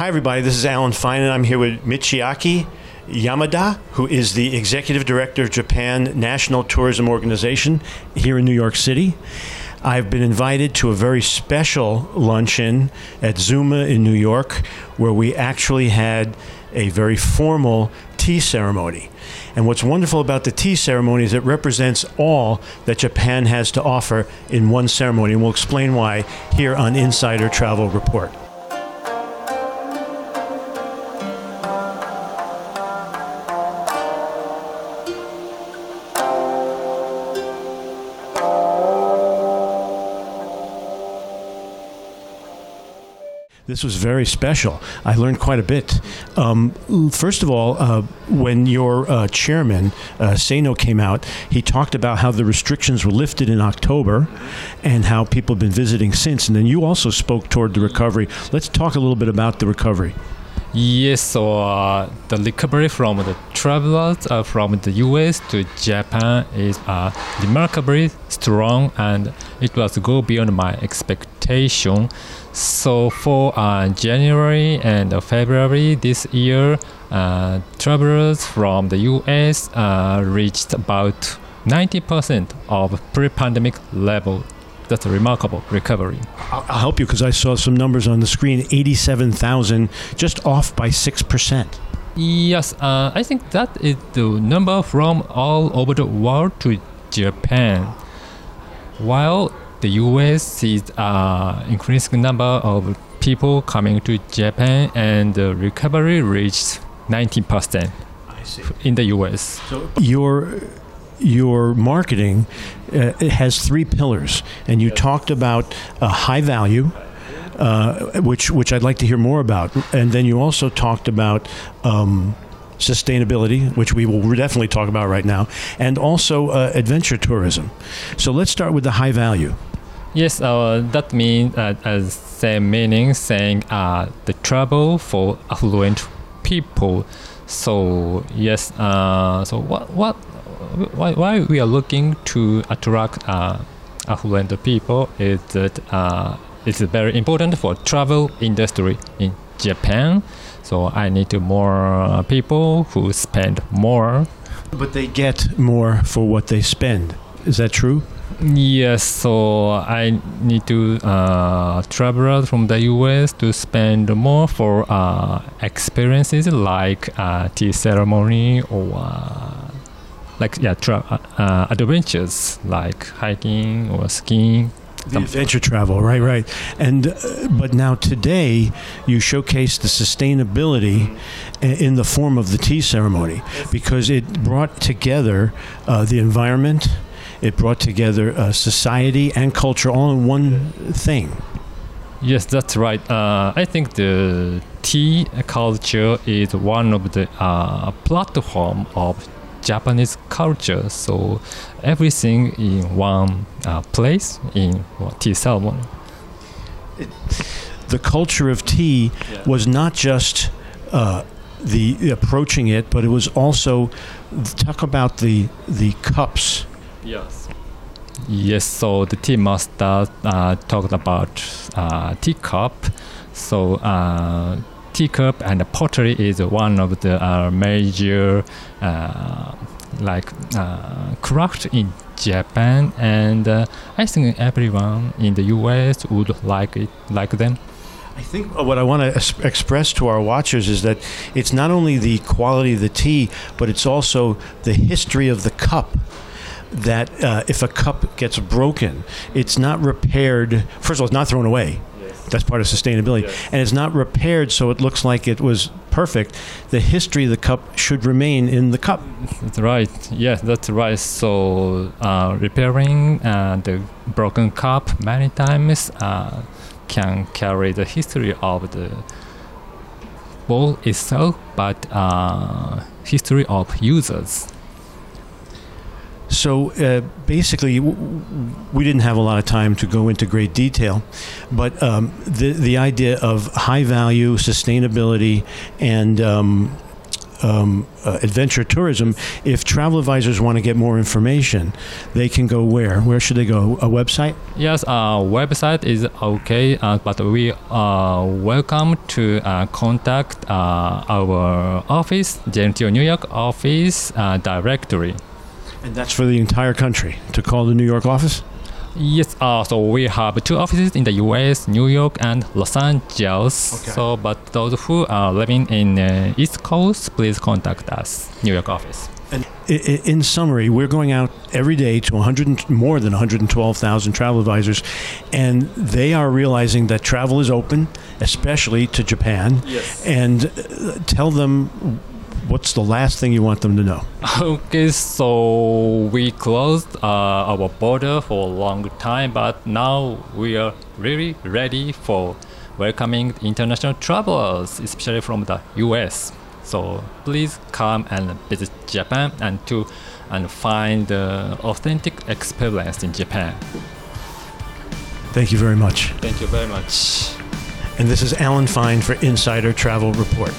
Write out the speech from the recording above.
Hi, everybody. This is Alan Fine, and I'm here with Michiaki Yamada, who is the executive director of Japan National Tourism Organization here in New York City. I've been invited to a very special luncheon at Zuma in New York where we actually had a very formal tea ceremony. And what's wonderful about the tea ceremony is it represents all that Japan has to offer in one ceremony. And we'll explain why here on Insider Travel Report. This was very special. I learned quite a bit. Um, first of all, uh, when your uh, chairman, uh, Seino, came out, he talked about how the restrictions were lifted in October and how people have been visiting since. And then you also spoke toward the recovery. Let's talk a little bit about the recovery. Yes, so uh, the recovery from the travelers uh, from the US to Japan is uh, remarkably strong and it was go beyond my expectation. So for uh, January and February this year, uh, travelers from the US uh, reached about 90% of pre-pandemic level that's a remarkable recovery. I'll, I'll help you because I saw some numbers on the screen 87,000, just off by 6%. Yes, uh, I think that is the number from all over the world to Japan. While the US sees uh, increasing number of people coming to Japan and the recovery reached 19% in the US. So your your marketing uh, has three pillars, and you talked about uh, high value. Uh, which which I'd like to hear more about, and then you also talked about um, sustainability, which we will definitely talk about right now, and also uh, adventure tourism. So let's start with the high value. Yes, uh, that means uh, as same meaning saying uh, the travel for affluent people. So yes, uh, so what what why, why we are looking to attract uh, affluent people is that uh, it's very important for travel industry in Japan. So I need more people who spend more. But they get more for what they spend. Is that true? Yes, so I need to uh, travel from the US to spend more for uh, experiences like uh, tea ceremony or uh, like yeah, tra- uh, uh, adventures like hiking or skiing. The adventure travel, right, right. And uh, but now today you showcase the sustainability in the form of the tea ceremony because it brought together uh, the environment, it brought together uh, society and culture all in one thing. Yes, that's right. Uh, I think the tea culture is one of the uh, platform of Japanese culture. So everything in one uh, place in tea ceremony. the culture of tea yeah. was not just uh, the approaching it, but it was also talk about the the cups. Yes. Yes. So the tea master uh, talked about uh, teacup. So uh, teacup and pottery is one of the uh, major uh, like uh, craft in Japan, and uh, I think everyone in the U.S. would like it, like them. I think what I want to express to our watchers is that it's not only the quality of the tea, but it's also the history of the cup that uh, if a cup gets broken, it's not repaired. First of all, it's not thrown away. That's part of sustainability. Yes. And it's not repaired so it looks like it was perfect. The history of the cup should remain in the cup. That's right. Yes, that's right. So uh, repairing uh, the broken cup many times uh, can carry the history of the bowl itself, but uh, history of users. So uh, basically, we didn't have a lot of time to go into great detail, but um, the the idea of high value, sustainability, and um, um, uh, adventure tourism. If travel advisors want to get more information, they can go where? Where should they go? A website? Yes, our website is okay, uh, but we are welcome to uh, contact uh, our office, JNTO New York office uh, directory. And that's for the entire country to call the New York office? Yes, uh, so we have two offices in the U.S., New York and Los Angeles. Okay. So, but those who are living in uh, East Coast, please contact us, New York office. And in summary, we're going out every day to 100 and, more than 112,000 travel advisors, and they are realizing that travel is open, especially to Japan. Yes. And uh, tell them what's the last thing you want them to know. Okay, so we closed uh, our border for a long time, but now we are really ready for welcoming international travelers, especially from the U.S. So please come and visit Japan and to and find the authentic experience in Japan. Thank you very much. Thank you very much. And this is Alan Fine for Insider Travel Report.